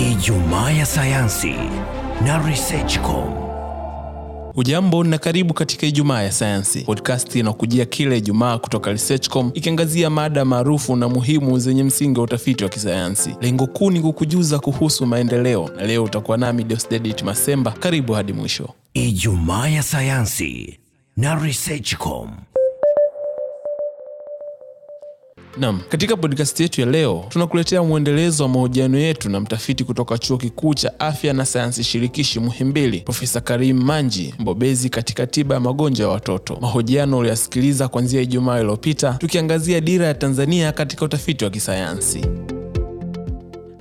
Ijumaa ya sayansi na Researchcom. Ujambo na karibu katika Ijumaa ya Sayansi, podcast inakujia kila Ijumaa kutoka Researchcom ikiangazia mada maarufu na muhimu zenye msingi wa utafiti wa kisayansi. Lengo kuu ni kukujuza kuhusu maendeleo, na leo utakuwa nami Deusdedit Masemba. Karibu hadi mwisho. Ijumaa ya sayansi na Researchcom. Nam, katika podcast yetu ya leo tunakuletea mwendelezo wa mahojiano yetu na mtafiti kutoka chuo kikuu cha afya na sayansi shirikishi Muhimbili, Profesa Karim Manji, mbobezi katika tiba ya magonjwa ya watoto. Mahojiano uliyasikiliza kuanzia Ijumaa iliyopita, tukiangazia dira ya Tanzania katika utafiti wa kisayansi.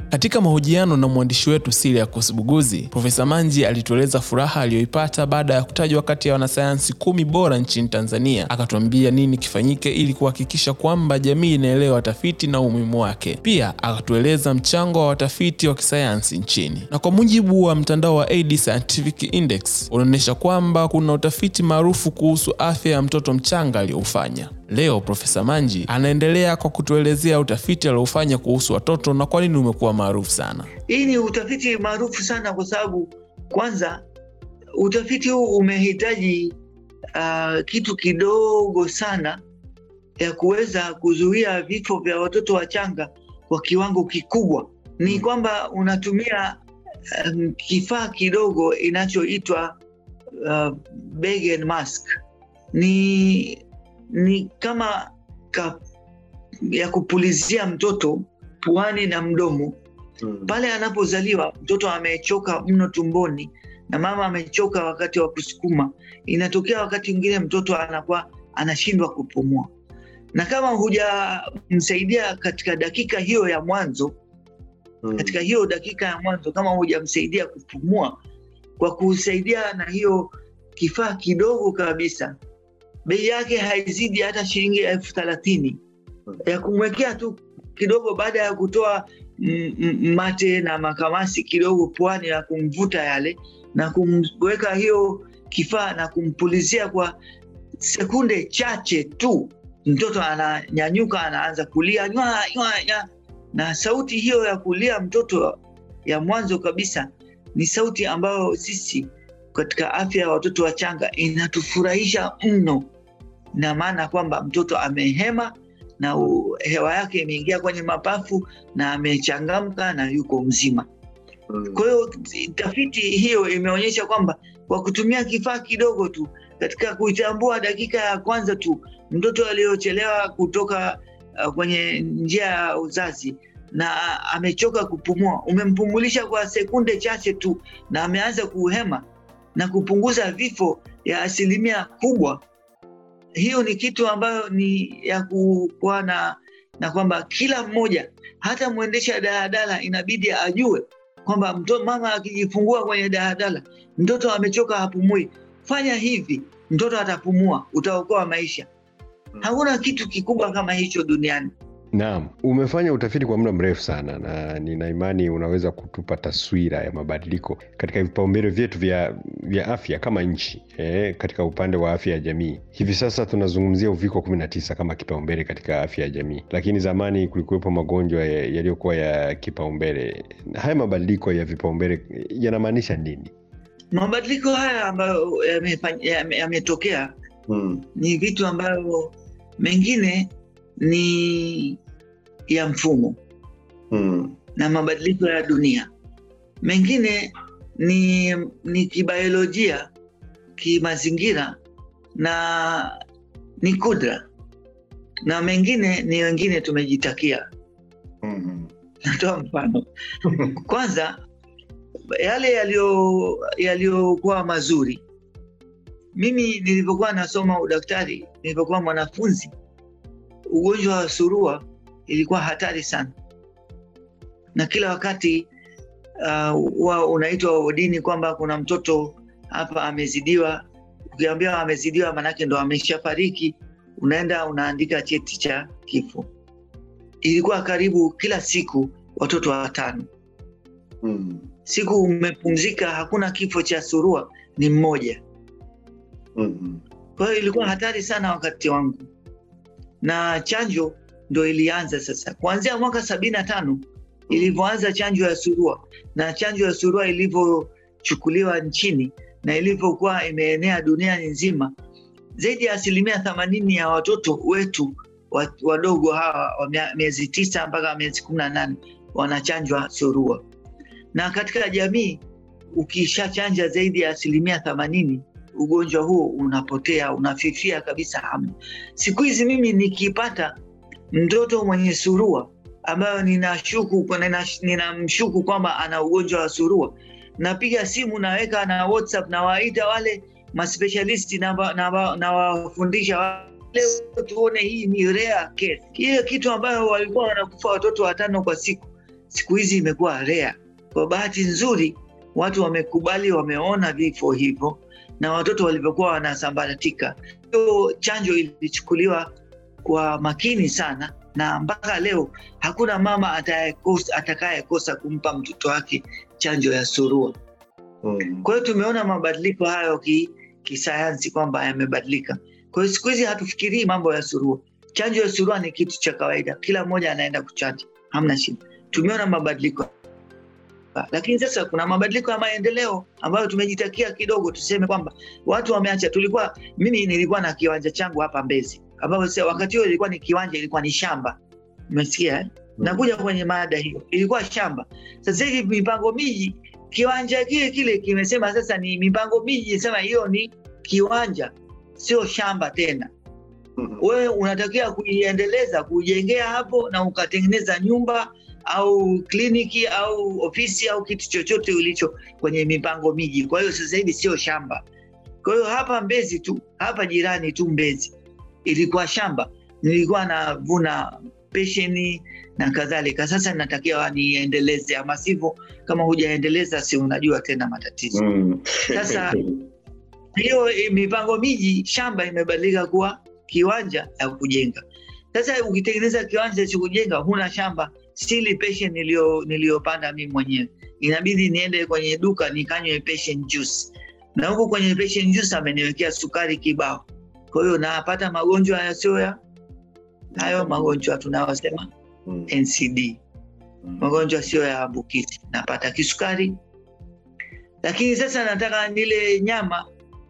Katika mahojiano na mwandishi wetu Siliakus Buguzi, Profesa Manji alitueleza furaha aliyoipata baada ya kutajwa kati ya wanasayansi kumi bora nchini Tanzania. Akatuambia nini kifanyike ili kuhakikisha kwamba jamii inaelewa tafiti na umuhimu wake. Pia akatueleza mchango wa watafiti wa kisayansi nchini. Na kwa mujibu wa mtandao wa AD Scientific Index unaonyesha kwamba kuna utafiti maarufu kuhusu afya ya mtoto mchanga aliyoufanya. Leo Profesa Manji anaendelea kwa kutuelezea utafiti aliofanya kuhusu watoto na kwa nini umekuwa maarufu sana. Hii ni utafiti maarufu sana kwa sababu kwanza, utafiti huu umehitaji uh, kitu kidogo sana ya kuweza kuzuia vifo vya watoto wachanga kwa kiwango kikubwa. Ni kwamba unatumia um, kifaa kidogo inachoitwa uh, bag mask. Ni ni kama ka, ya kupulizia mtoto puani na mdomo pale anapozaliwa. Mtoto amechoka mno tumboni na mama amechoka wakati wa kusukuma. Inatokea wakati mwingine mtoto anakuwa anashindwa kupumua, na kama hujamsaidia katika dakika hiyo ya mwanzo mm. katika hiyo dakika ya mwanzo kama hujamsaidia kupumua kwa kusaidia na hiyo kifaa kidogo kabisa bei yake haizidi hata shilingi elfu thelathini ya kumwekea tu kidogo, baada ya kutoa mate na makamasi kidogo puani na kumvuta yale na kumweka hiyo kifaa na kumpulizia kwa sekunde chache tu, mtoto ananyanyuka, anaanza kulia nywa, nywa, nywa. Na sauti hiyo ya kulia mtoto ya mwanzo kabisa ni sauti ambayo sisi katika afya ya watoto wachanga inatufurahisha mno. Ina maana kwamba mtoto amehema na hewa yake imeingia kwenye mapafu na amechangamka na yuko mzima. Kwa hiyo tafiti hiyo imeonyesha kwamba kwa kutumia kifaa kidogo tu katika kuitambua dakika ya kwanza tu mtoto aliyochelewa kutoka uh, kwenye njia ya uzazi na amechoka kupumua, umempumulisha kwa sekunde chache tu na ameanza kuhema na kupunguza vifo ya asilimia kubwa. Hiyo ni kitu ambayo ni ya kuwa na, na kwamba kila mmoja hata mwendesha daladala inabidi ajue kwamba mtoto mama akijifungua kwenye daladala mtoto amechoka hapumui, fanya hivi, mtoto atapumua, utaokoa maisha. Hakuna kitu kikubwa kama hicho duniani. Naam, umefanya utafiti kwa muda mrefu sana na nina imani unaweza kutupa taswira ya mabadiliko katika vipaumbele vyetu vya, vya afya kama nchi eh, katika upande wa afya ya jamii. Hivi sasa tunazungumzia uviko 19 kama kipaumbele katika afya ya jamii, lakini zamani kulikuwepo magonjwa yaliyokuwa ya kipaumbele. Haya mabadiliko ya vipaumbele yanamaanisha nini? Mabadiliko haya ambayo yametokea ya hmm, ni vitu ambavyo mengine ni ya mfumo hmm, na mabadiliko ya dunia. Mengine ni, ni kibiolojia, kimazingira na ni kudra, na mengine ni wengine tumejitakia. hmm. Natoa mfano kwanza, yale yaliyokuwa mazuri. Mimi nilivyokuwa nasoma udaktari, nilivyokuwa mwanafunzi ugonjwa wa surua ilikuwa hatari sana, na kila wakati uh, unaitwa wodini kwamba kuna mtoto hapa amezidiwa. Ukiambiwa amezidiwa, maanake ndo ameshafariki, unaenda unaandika cheti cha kifo. Ilikuwa karibu kila siku watoto watano. mm. Siku umepumzika, hakuna kifo cha surua, ni mmoja. hmm. Kwa hiyo ilikuwa hatari sana wakati wangu na chanjo ndo ilianza sasa. Kuanzia mwaka sabini na tano ilivyoanza chanjo ya surua. Na chanjo ya surua ilivyochukuliwa nchini na ilivyokuwa imeenea dunia nzima, zaidi ya asilimia themanini ya watoto wetu wadogo hawa wa miezi tisa mpaka miezi kumi na nane wanachanjwa surua, na katika jamii ukishachanja zaidi ya asilimia themanini ugonjwa huo unapotea, unafifia kabisa, hamna. Siku hizi mimi nikipata mtoto mwenye surua ambayo ninashuku nina- ninamshuku kwamba ana ugonjwa wa surua, napiga simu, naweka na WhatsApp, nawaita wale maspecialisti na, nawafundisha wale tuone hii ni rare case. Hiyo kitu ambayo walikuwa wanakufa watoto watano kwa siku, siku hizi imekuwa rare. Kwa bahati nzuri, watu wamekubali, wameona vifo hivyo na watoto walivyokuwa wanasambaratika. Hiyo chanjo ilichukuliwa kwa makini sana, na mpaka leo hakuna mama atakayekosa kumpa mtoto wake chanjo ya surua. Mm. Kwa hiyo tumeona mabadiliko hayo ki- kisayansi kwamba yamebadilika. Kwa hiyo siku hizi hatufikirii mambo ya surua. Chanjo ya surua ni kitu cha kawaida, kila mmoja anaenda kuchanja, hamna shida. Tumeona mabadiliko, lakini sasa kuna mabadiliko ya maendeleo ambayo tumejitakia kidogo. Tuseme kwamba watu wameacha. Tulikuwa mimi nilikuwa na kiwanja changu hapa Mbezi, ambapo wakati huo ilikuwa ni kiwanja, ilikuwa ni shamba. Umesikia eh? Nakuja kwenye mada hiyo, ilikuwa shamba. Sasa hivi mipango miji kiwanja kile kile kimesema sasa ni mipango miji, sema hiyo ni kiwanja, sio shamba tena. Mhm. Wewe unatakiwa kuiendeleza, kujengea hapo na ukatengeneza nyumba au kliniki au ofisi au kitu chochote ulicho kwenye mipango miji. Kwa hiyo sasa hivi sio shamba. Kwa hiyo hapa Mbezi tu, hapa jirani tu Mbezi ilikuwa shamba, nilikuwa navuna pesheni na kadhalika. Sasa natakiwa niendeleze, ama sivyo, kama hujaendeleza, si unajua tena matatizo. Mm. Sasa hiyo mipango miji, shamba imebadilika kuwa kiwanja ya kujenga. Sasa ukitengeneza kiwanja cha kujenga, huna shamba, passion nilio niliyopanda mimi mwenyewe, inabidi niende kwenye duka nikanywe passion juice, na huku kwenye passion juice ameniwekea sukari kibao, kwa hiyo napata magonjwa yasiyo ya hayo magonjwa tunayosema Mm. NCD, magonjwa sio ya ambukizi. Napata kisukari, lakini sasa nataka nile nyama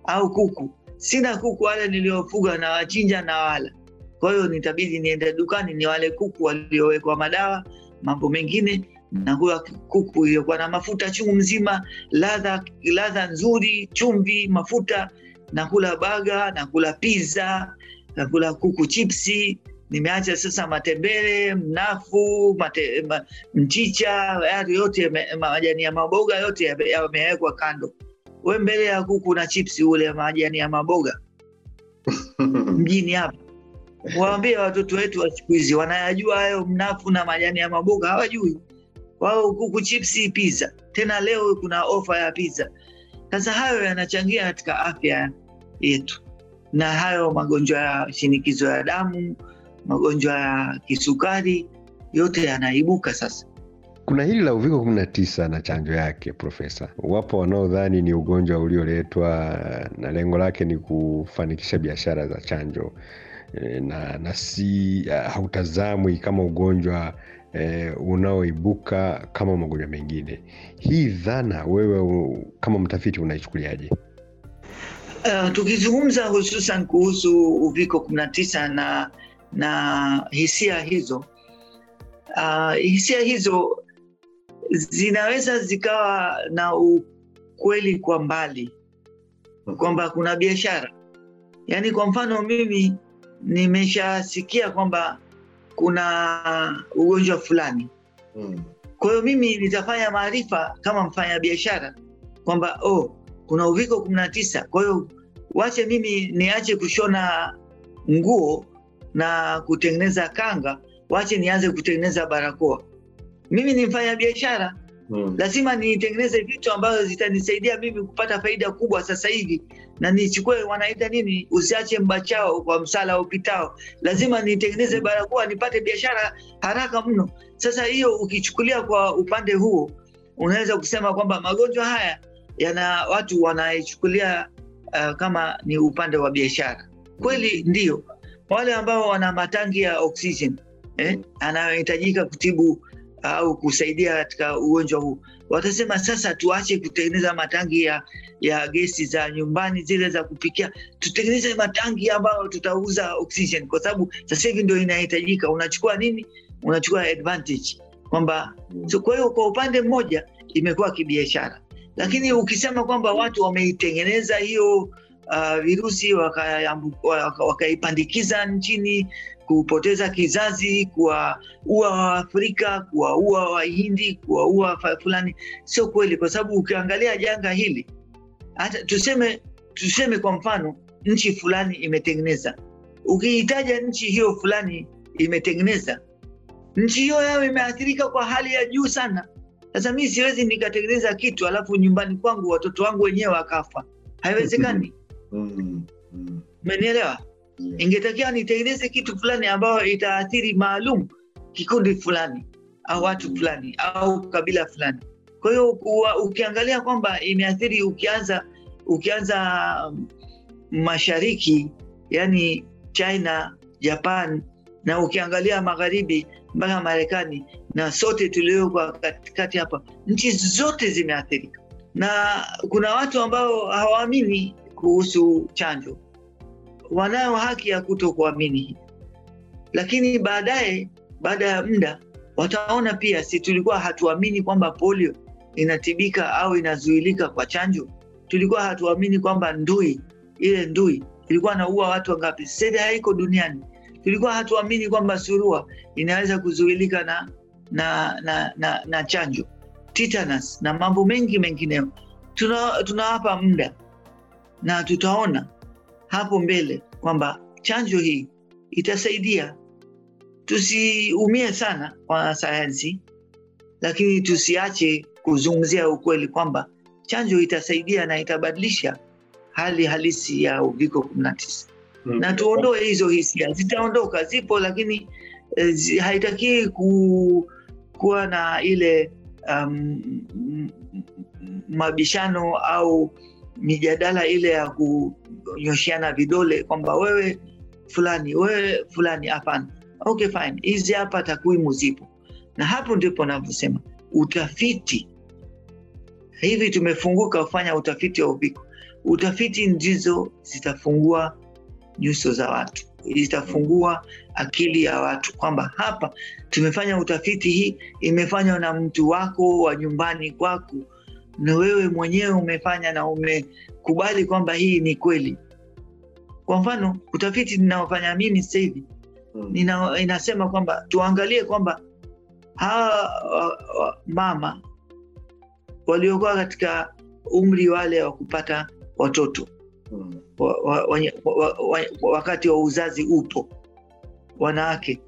au kuku. Sina kuku wale niliofuga na wachinja na wala, kwa hiyo nitabidi niende dukani ni wale kuku waliowekwa madawa, mambo mengine nakula kuku iliyokuwa na mafuta chungu mzima, ladha ladha nzuri, chumvi, mafuta. Nakula baga, nakula pizza, nakula kuku chipsi. Nimeacha sasa matembele, mnafu, mate, ma, mchicha, yale yote majani ya maboga yote yamewekwa kando. We mbele ya kuku na chipsi ule majani ya maboga mjini hapa, waambie watoto wetu wa siku hizi wanayajua hayo mnafu na majani ya maboga? Hawajui wao, kuku chipsi, pizza. Tena leo kuna ofa ya pizza. Sasa hayo yanachangia katika afya yetu, na hayo magonjwa ya shinikizo ya damu, magonjwa ya kisukari, yote yanaibuka sasa. Kuna hili la uviko 19 na chanjo yake, Profesa. Wapo wanaodhani ni ugonjwa ulioletwa na lengo lake ni kufanikisha biashara za chanjo na, na si uh, hautazamwi kama ugonjwa e, unaoibuka kama magonjwa mengine. Hii dhana wewe u, kama mtafiti unaichukuliaje? Uh, tukizungumza hususan kuhusu uviko 19 na na hisia hizo uh, hisia hizo zinaweza zikawa na ukweli kwa mbali kwamba kuna biashara yaani kwa mfano mimi nimeshasikia kwamba kuna ugonjwa fulani Mm. kwa hiyo mimi nitafanya maarifa kama mfanya biashara kwamba oh, kuna uviko kumi na tisa. Kwa hiyo wache mimi niache kushona nguo na kutengeneza kanga, wache nianze kutengeneza barakoa. Mimi ni mfanya biashara, Mm. lazima nitengeneze vitu ambavyo zitanisaidia mimi kupata faida kubwa sasa hivi, na nichukue wanaita nini, usiache mbachao kwa msala upitao. Lazima nitengeneze barakoa nipate biashara haraka mno. Sasa hiyo ukichukulia kwa upande huo, unaweza kusema kwamba magonjwa haya yana watu wanaichukulia uh, kama ni upande wa biashara. Kweli ndio, wale ambao wana matangi ya oxygen eh, anayohitajika kutibu au kusaidia katika ugonjwa huu. Watasema sasa tuache kutengeneza matangi ya, ya gesi za nyumbani zile za kupikia, tutengeneze matangi ambayo tutauza oxygen, kwa sababu sasa hivi ndio inahitajika. Unachukua nini? Unachukua advantage kwamba so, kwa hiyo kwa upande mmoja imekuwa kibiashara, lakini ukisema kwamba watu wameitengeneza hiyo uh, virusi wakaipandikiza waka- nchini kupoteza kizazi, kuwaua Waafrika, kuwaua Wahindi, kuwaua fulani, sio kweli, kwa sababu ukiangalia janga hili hata tuseme tuseme kwa mfano nchi fulani imetengeneza, ukiitaja nchi hiyo fulani imetengeneza, nchi hiyo yao imeathirika kwa hali ya juu sana. Sasa mi siwezi nikatengeneza kitu alafu nyumbani kwangu watoto wangu wenyewe wakafa, haiwezekani. Mm. Mm. Umenielewa? Ingetakiwa nitengeneze kitu fulani ambayo itaathiri maalum kikundi fulani au watu fulani au kabila fulani. Kwa hiyo ukiangalia kwamba imeathiri, ukianza ukianza mm, mashariki, yani China, Japan, na ukiangalia magharibi mpaka Marekani na sote tuliokwa katikati hapa, nchi zote zimeathirika, na kuna watu ambao hawaamini kuhusu chanjo wanayo haki ya kuto kuamini hii, lakini baadaye, baada ya muda, wataona pia, si tulikuwa hatuamini kwamba polio inatibika au inazuilika kwa chanjo? Tulikuwa hatuamini kwamba ndui, ile ndui ilikuwa naua watu wangapi? Sasa haiko duniani. Tulikuwa hatuamini kwamba surua inaweza kuzuilika na, na, na, na, na chanjo, tetanus na mambo mengi mengineyo. Tuna- Tunawapa muda na tutaona hapo mbele kwamba chanjo hii itasaidia. Tusiumie sana kwa sayansi, lakini tusiache kuzungumzia ukweli kwamba chanjo itasaidia na itabadilisha hali halisi ya uviko 19 Mm. na tuondoe hizo hisia. Zitaondoka, zipo, lakini eh, haitakii ku, kuwa na ile um, mabishano au mijadala ile ya kunyoshiana vidole kwamba wewe fulani, wewe fulani. Hapana, okay fine, hizi hapa takwimu zipo, na hapo ndipo navyosema utafiti. Hivi tumefunguka kufanya utafiti wa uviko. Utafiti ndizo zitafungua nyuso za watu, zitafungua akili ya watu kwamba hapa tumefanya utafiti, hii imefanywa na mtu wako wa nyumbani kwako, na wewe mwenyewe umefanya na umekubali kwamba hii ni kweli. Kwa mfano, utafiti ninaofanya mimi sasa hivi Mm. nina, inasema kwamba tuangalie kwamba hawa wa- wa- mama waliokuwa katika umri wale wa kupata watoto Mm. wa, wa, wa, wa, wa, wakati wa uzazi upo, wanawake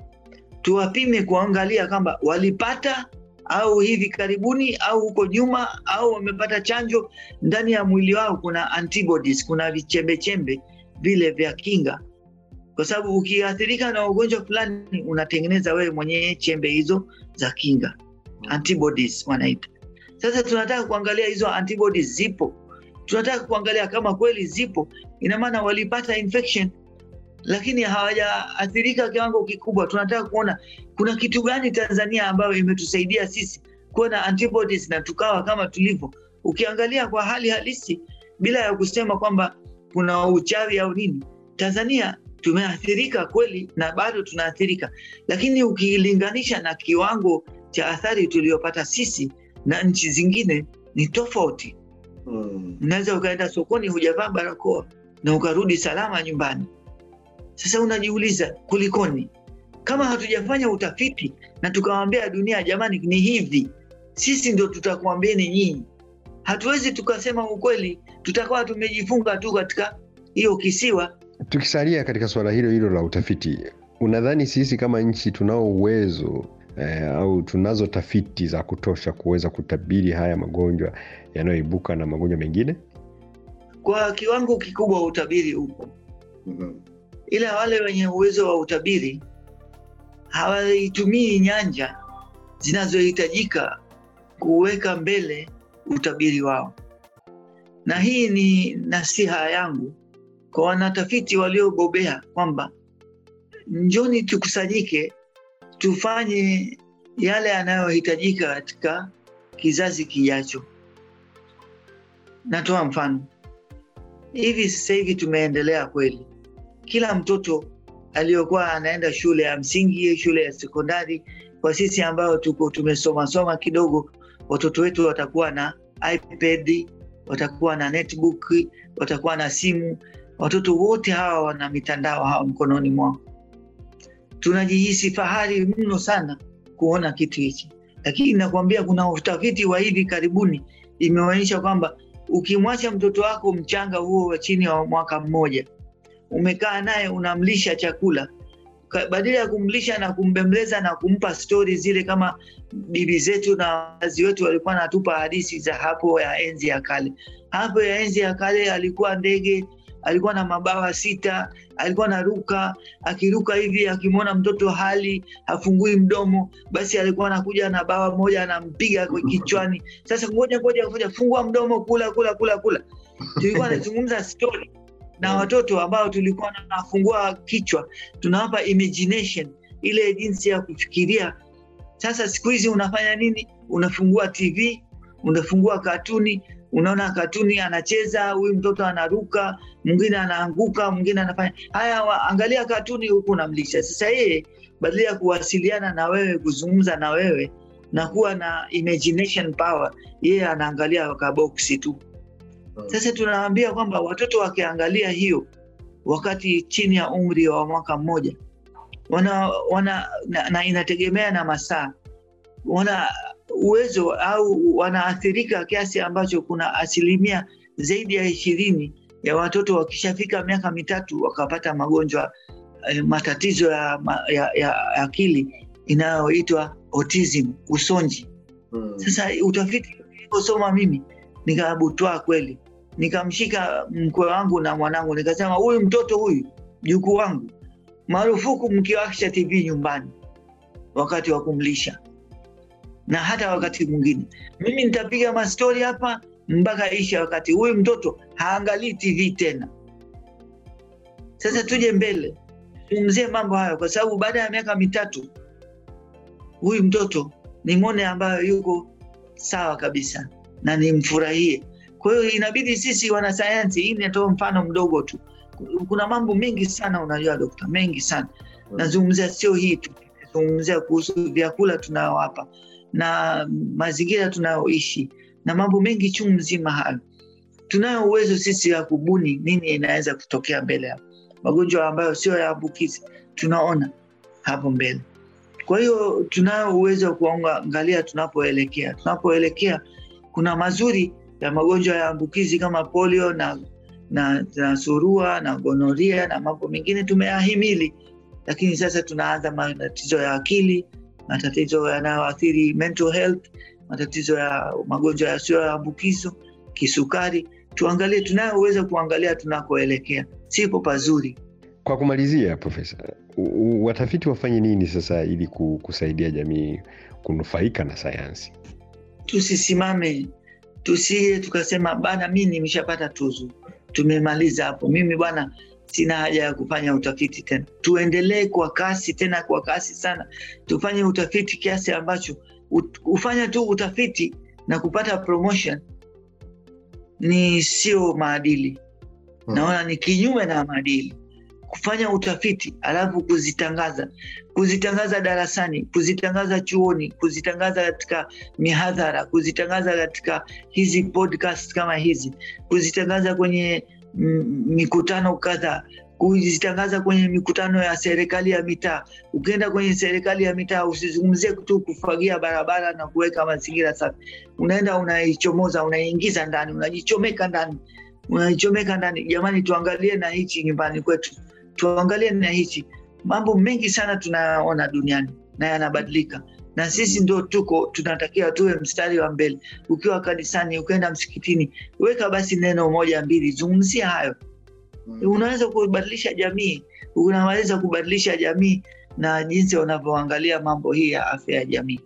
tuwapime kuangalia kwamba walipata au hivi karibuni au huko nyuma au wamepata chanjo, ndani ya mwili wao kuna antibodies, kuna vichembechembe vile vya kinga, kwa sababu ukiathirika na ugonjwa fulani unatengeneza wewe mwenyewe chembe hizo za kinga, antibodies wanaita. Sasa tunataka kuangalia hizo antibodies zipo, tunataka kuangalia kama kweli zipo, ina maana walipata infection lakini hawajaathirika kiwango kikubwa. Tunataka kuona kuna kitu gani Tanzania ambayo imetusaidia sisi kuwa na antibodies na tukawa kama tulivyo. Ukiangalia kwa hali halisi, bila ya kusema kwamba kuna uchawi au nini, Tanzania tumeathirika kweli na bado tunaathirika, lakini ukilinganisha na kiwango cha athari tuliyopata sisi na nchi zingine ni tofauti. Unaweza hmm, ukaenda sokoni hujavaa barakoa na ukarudi salama nyumbani. Sasa unajiuliza kulikoni? Kama hatujafanya utafiti na tukawaambia dunia, jamani, ni hivi, sisi ndio tutakuambieni nyinyi. Hatuwezi tukasema ukweli, tutakuwa tumejifunga tu katika hiyo kisiwa. Tukisalia katika suala hilo hilo la utafiti, unadhani sisi kama nchi tunao uwezo eh, au tunazo tafiti za kutosha kuweza kutabiri haya magonjwa yanayoibuka na magonjwa mengine? Kwa kiwango kikubwa utabiri upo, Mhm. Ila wale wenye uwezo wa utabiri hawaitumii nyanja zinazohitajika kuweka mbele utabiri wao. Na hii ni nasiha yangu kwa wanatafiti waliobobea kwamba njoni tukusanyike, tufanye yale yanayohitajika katika kizazi kijacho. Natoa mfano hivi sasa hivi tumeendelea kweli, kila mtoto aliyokuwa anaenda shule ya msingi, shule ya sekondari, kwa sisi ambayo tuko tumesoma soma kidogo, watoto wetu watakuwa na iPad, watakuwa na netbook, watakuwa na simu. Watoto wote hawa wana mitandao hawa mkononi mwao. Tunajihisi fahari mno sana kuona kitu hichi, lakini nakuambia, kuna utafiti wa hivi karibuni imeonyesha kwamba ukimwacha mtoto wako mchanga huo wa chini ya mwaka mmoja, umekaa naye unamlisha chakula, badala ya kumlisha na kumbembeleza na kumpa stori zile kama bibi zetu na wazazi wetu walikuwa natupa hadithi za hapo ya enzi ya kale. Hapo ya enzi ya kale alikuwa ndege, alikuwa na mabawa sita, alikuwa naruka, akiruka hivi akimwona mtoto hali hafungui mdomo, basi alikuwa anakuja na bawa moja anampiga kichwani. Sasa ngoja ngoja fungua mdomo, kula kula kula kula. Tulikuwa anazungumza story na watoto ambao tulikuwa nafungua kichwa, tunawapa imagination, ile jinsi ya kufikiria. Sasa siku hizi unafanya nini? Unafungua TV, unafungua katuni, unaona katuni anacheza, huyu mtoto anaruka, mwingine anaanguka, mwingine anafanya haya. wa- Angalia katuni huku unamlisha. Sasa yeye badala ya kuwasiliana na wewe, kuzungumza na wewe na kuwa na imagination power, yeye anaangalia kaboksi tu. Sasa tunaambia kwamba watoto wakiangalia hiyo wakati chini ya umri wa mwaka mmoja wana, wana na, na inategemea na masaa, wana uwezo au wanaathirika kiasi ambacho kuna asilimia zaidi ya ishirini ya watoto wakishafika miaka mitatu wakapata magonjwa eh, matatizo ya, ya, ya akili inayoitwa autism, usonji. hmm. Sasa utafiti niliposoma mimi nikabutwaa kweli, nikamshika mkwe wangu na mwanangu, nikasema huyu mtoto huyu mjukuu wangu, marufuku mkiwasha TV nyumbani. Wakati wa kumlisha. Na hata wakati mwingine. Mimi nitapiga mastori hapa mpaka isha, wakati huyu mtoto haangalii TV tena. Sasa tuje mbele, tumzie mambo hayo, kwa sababu baada ya miaka mitatu huyu mtoto nimwone ambayo yuko sawa kabisa na nimfurahie. Kwa hiyo inabidi sisi wanasayansi, hii natoa mfano mdogo tu, kuna mambo mengi sana, unajua dokta, mengi sana nazungumzia, sio hii tu, nazungumzia kuhusu vyakula tunayowapa na mazingira tunayoishi na mambo mengi chungu mzima hayo. Tunayo uwezo sisi ya kubuni nini inaweza kutokea mbele ya magonjwa ambayo sio ya ambukizi tunaona hapo mbele. Kwa hiyo tunayo uwezo wa kuangalia tunapoelekea. Tunapoelekea kuna mazuri ya magonjwa ya ambukizi kama polio na, na, na surua na gonoria na mambo mengine tumeyahimili, lakini sasa tunaanza matatizo ya akili, matatizo yanayoathiri mental health, matatizo ya magonjwa yasiyo ya ambukizo, kisukari. Tuangalie, tunayoweza kuangalia tunakoelekea, sipo pazuri. Kwa kumalizia, Profesa, watafiti wafanye nini sasa ili kusaidia jamii kunufaika na sayansi? Tusisimame. Tusiye tukasema bana, mi nimeshapata tuzo, tumemaliza hapo, mimi bwana sina haja ya kufanya utafiti tena. Tuendelee kwa kasi, tena kwa kasi sana, tufanye utafiti kiasi ambacho hufanya kufanya tu utafiti na kupata promotion ni sio maadili, hmm. naona ni kinyume na maadili kufanya utafiti alafu kuzitangaza. Kuzitangaza darasani kuzitangaza chuoni kuzitangaza katika mihadhara kuzitangaza katika hizi podcast kama hizi kuzitangaza kwenye mikutano kadhaa kuzitangaza kwenye mikutano ya serikali ya mitaa. Ukienda kwenye serikali ya mitaa usizungumzie tu kufagia barabara na kuweka mazingira safi. Unaenda unaichomoza unaingiza ndani unajichomeka ndani unaichomeka ndani. Jamani tuangalie na hichi nyumbani kwetu tuangalie na hichi. Mambo mengi sana tunayaona duniani na yanabadilika. Na sisi ndo tuko tunatakiwa tuwe mstari wa mbele. Ukiwa kanisani ukienda msikitini weka basi neno moja mbili zungumzia hayo. Unaweza kubadilisha jamii unaweza kubadilisha jamii na jinsi unavyoangalia mambo hii ya afya ya jamii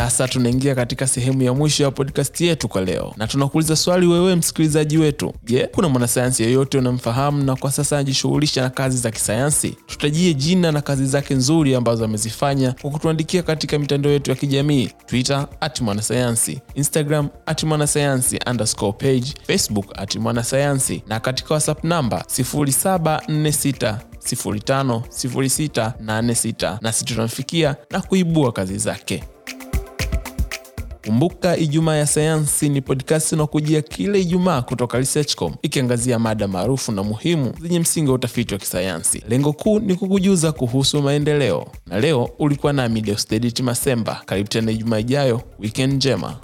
Sasa tunaingia katika sehemu ya mwisho ya podcast yetu kwa leo, na tunakuuliza swali wewe msikilizaji wetu. Je, kuna mwanasayansi yeyote unamfahamu na kwa sasa anajishughulisha na kazi za kisayansi? Tutajie jina na kazi zake nzuri ambazo amezifanya kwa kutuandikia katika mitandao yetu ya kijamii Twitter at mwanasayansi, Instagram at mwanasayansi underscore page, Facebook at mwanasayansi na katika WhatsApp namba 0746 050686 nasi tunamfikia na kuibua kazi zake. Kumbuka, Ijumaa ya Sayansi ni podcast inakujia kila Ijumaa kutoka Researchcom ikiangazia mada maarufu na muhimu zenye msingi wa utafiti wa kisayansi. Lengo kuu ni kukujuza kuhusu maendeleo, na leo ulikuwa nami Deusdedit Masemba. Karibu tena Ijumaa ijayo. Weekend njema.